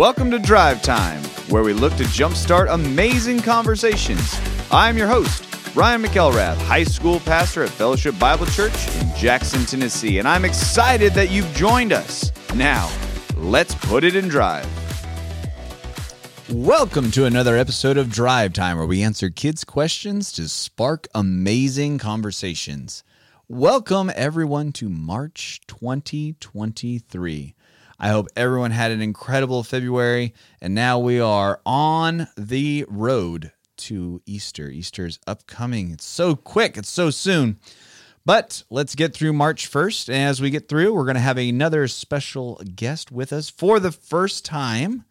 Welcome to Drive Time, where we look to jumpstart amazing conversations. I'm your host, Ryan McElrath, high school pastor at Fellowship Bible Church in Jackson, Tennessee, and I'm excited that you've joined us. Now, let's put it in drive. Welcome to another episode of Drive Time, where we answer kids' questions to spark amazing conversations. Welcome, everyone, to March 2023. I hope everyone had an incredible February, and now we are on the road to Easter. Easter's upcoming. It's so quick, it's so soon. But let's get through March 1st. And as we get through, we're going to have another special guest with us for the first time.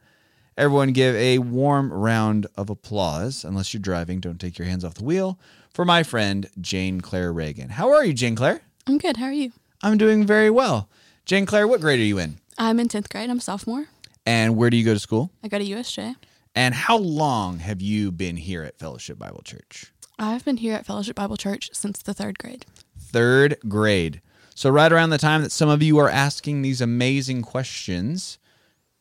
Everyone give a warm round of applause. Unless you're driving, don't take your hands off the wheel. For my friend, Jane Claire Reagan. How are you, Jane Claire? I'm good. How are you? I'm doing very well. Jane Claire, what grade are you in? I'm in 10th grade. I'm a sophomore. And where do you go to school? I go to USJ. And how long have you been here at Fellowship Bible Church? I've been here at Fellowship Bible Church since the third grade. Third grade. So, right around the time that some of you are asking these amazing questions,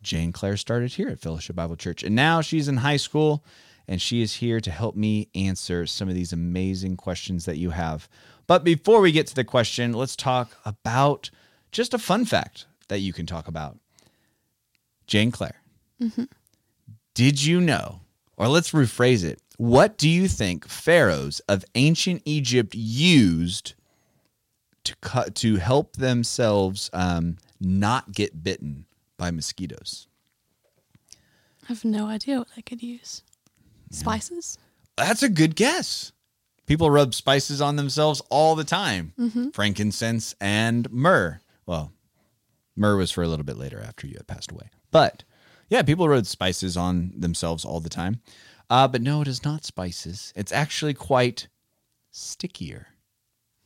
Jane Claire started here at Fellowship Bible Church. And now she's in high school and she is here to help me answer some of these amazing questions that you have. But before we get to the question, let's talk about just a fun fact that you can talk about. Jane Claire, did you know, or let's rephrase it, what do you think pharaohs of ancient Egypt used to cut to help themselves um, not get bitten by mosquitoes? I have no idea what I could use. Spices? That's a good guess. People rub spices on themselves all the time. Frankincense and myrrh. Well, myrrh was for a little bit later after you had passed away. But yeah, people rub spices on themselves all the time. Uh, but no, it is not spices. It's actually quite stickier.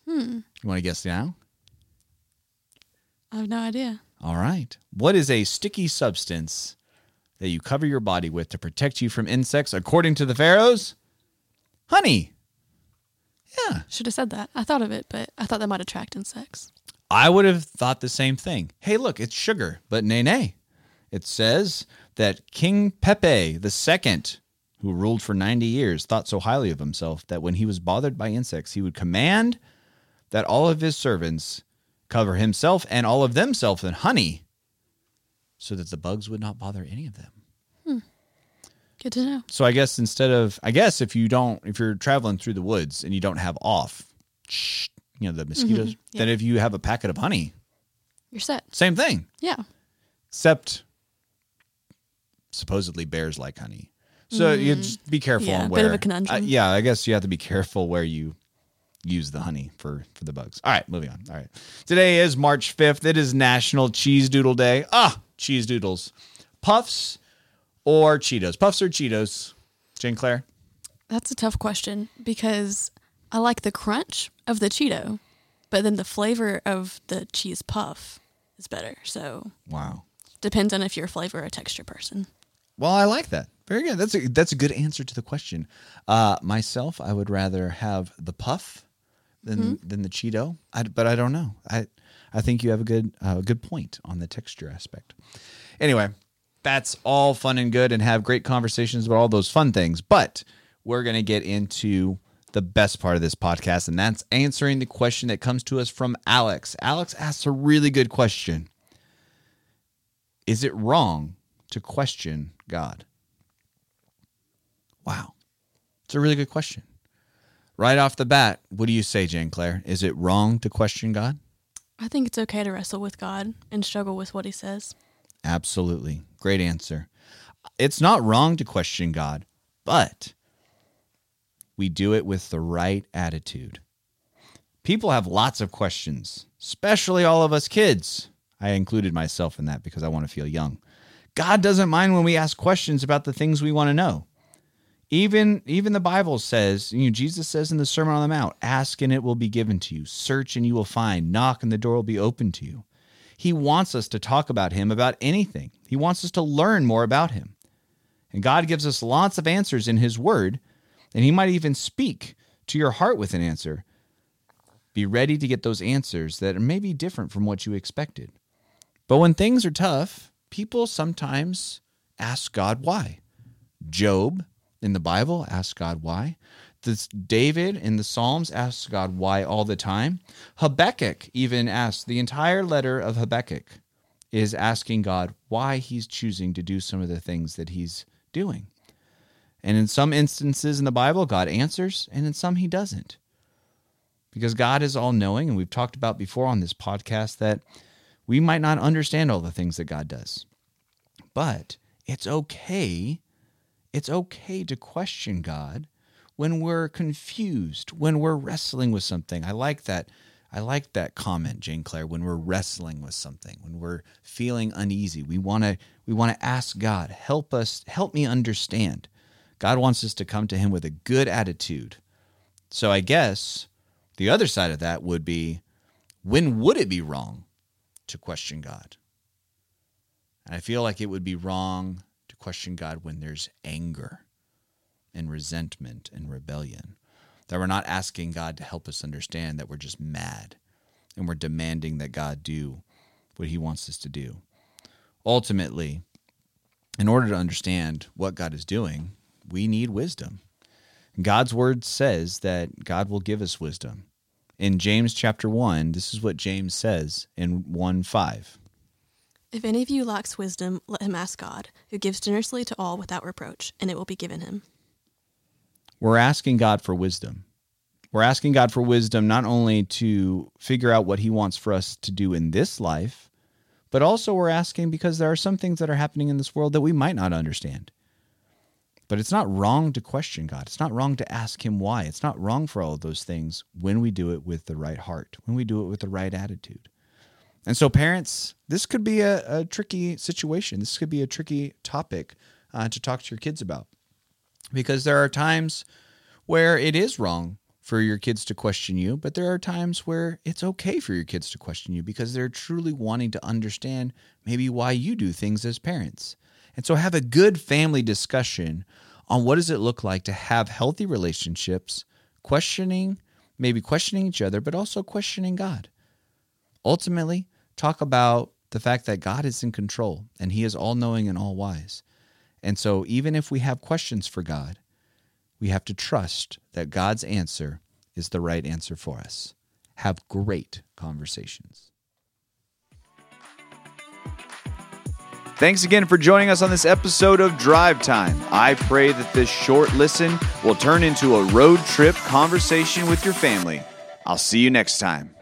Hmm. You want to guess now? I have no idea. All right. What is a sticky substance that you cover your body with to protect you from insects, according to the pharaohs? Honey. Yeah. Should have said that. I thought of it, but I thought that might attract insects. I would have thought the same thing. Hey, look, it's sugar, but nay, nay. It says that King Pepe the Second, who ruled for 90 years, thought so highly of himself that when he was bothered by insects, he would command that all of his servants cover himself and all of themselves in honey so that the bugs would not bother any of them. Hmm. Good to know. So I guess instead of, I guess if you don't, if you're traveling through the woods and you don't have off, you know, the mosquitoes, yeah. then if you have a packet of honey, You're set. same thing. Yeah. except supposedly bears like honey. So you just be careful Mm. Yeah, on bit of a conundrum. Uh, yeah, I guess you have to be careful where you use the honey for for the bugs. All right, moving on. All right, today is March fifth. It is National Cheese Doodle Day. Ah, cheese doodles, puffs or Cheetos? Puffs or Cheetos? Jane Claire. That's a tough question because I like the crunch of the Cheeto, but then the flavor of the cheese puff is better. So Wow. depends on if you're a flavor or a texture person. Well, I like that. Very good. That's a that's a good answer to the question. Uh, myself, I would rather have the puff than than the Cheeto. I, but I don't know. I I think you have a good uh, good point on the texture aspect. Anyway, that's all fun and good, and have great conversations about all those fun things. But we're gonna get into the best part of this podcast, and that's answering the question that comes to us from Alex. Alex asks a really good question. Is it wrong to question God? Wow. It's a really good question. Right off the bat, what do you say, Jane Claire? Is it wrong to question God? I think it's okay to wrestle with God and struggle with what he says. Absolutely. Great answer. It's not wrong to question God, but we do it with the right attitude. People have lots of questions, especially all of us kids. I included myself in that because I want to feel young. God doesn't mind when we ask questions about the things we want to know. Even even the Bible says, you know, Jesus says in the Sermon on the Mount, ask and it will be given to you. Search and you will find. Knock and the door will be open to you. He wants us to talk about him about anything. He wants us to learn more about him. And God gives us lots of answers in his word, and he might even speak to your heart with an answer. Be ready to get those answers that may be different from what you expected. But when things are tough, people sometimes ask God why. Job in the Bible asks God why. This David in the Psalms asks God why all the time. Habakkuk even asks, the entire letter of Habakkuk is asking God why he's choosing to do some of the things that he's doing. And in some instances in the Bible, God answers, and in some, he doesn't. Because God is all knowing, and we've talked about before on this podcast that we might not understand all the things that God does. But it's okay. It's okay to question God when we're confused, when we're wrestling with something. I like that. I like that comment, Jane Claire, when we're wrestling with something, when we're feeling uneasy. We want to we want to ask God, help us, help me understand. God wants us to come to him with a good attitude. So I guess the other side of that would be when would it be wrong to question God? And I feel like it would be wrong to question God when there's anger and resentment and rebellion. That we're not asking God to help us understand that we're just mad and we're demanding that God do what he wants us to do. Ultimately, in order to understand what God is doing, we need wisdom. God's word says that God will give us wisdom. In James chapter 1, this is what James says in 1 5. If any of you lacks wisdom, let him ask God, who gives generously to all without reproach, and it will be given him. We're asking God for wisdom. We're asking God for wisdom not only to figure out what he wants for us to do in this life, but also we're asking because there are some things that are happening in this world that we might not understand. But it's not wrong to question God. It's not wrong to ask Him why. It's not wrong for all of those things when we do it with the right heart, when we do it with the right attitude. And so, parents, this could be a, a tricky situation. This could be a tricky topic uh, to talk to your kids about because there are times where it is wrong for your kids to question you, but there are times where it's okay for your kids to question you because they're truly wanting to understand maybe why you do things as parents. And so have a good family discussion on what does it look like to have healthy relationships, questioning, maybe questioning each other, but also questioning God. Ultimately, talk about the fact that God is in control and he is all knowing and all wise. And so even if we have questions for God, we have to trust that God's answer is the right answer for us. Have great conversations. Thanks again for joining us on this episode of Drive Time. I pray that this short listen will turn into a road trip conversation with your family. I'll see you next time.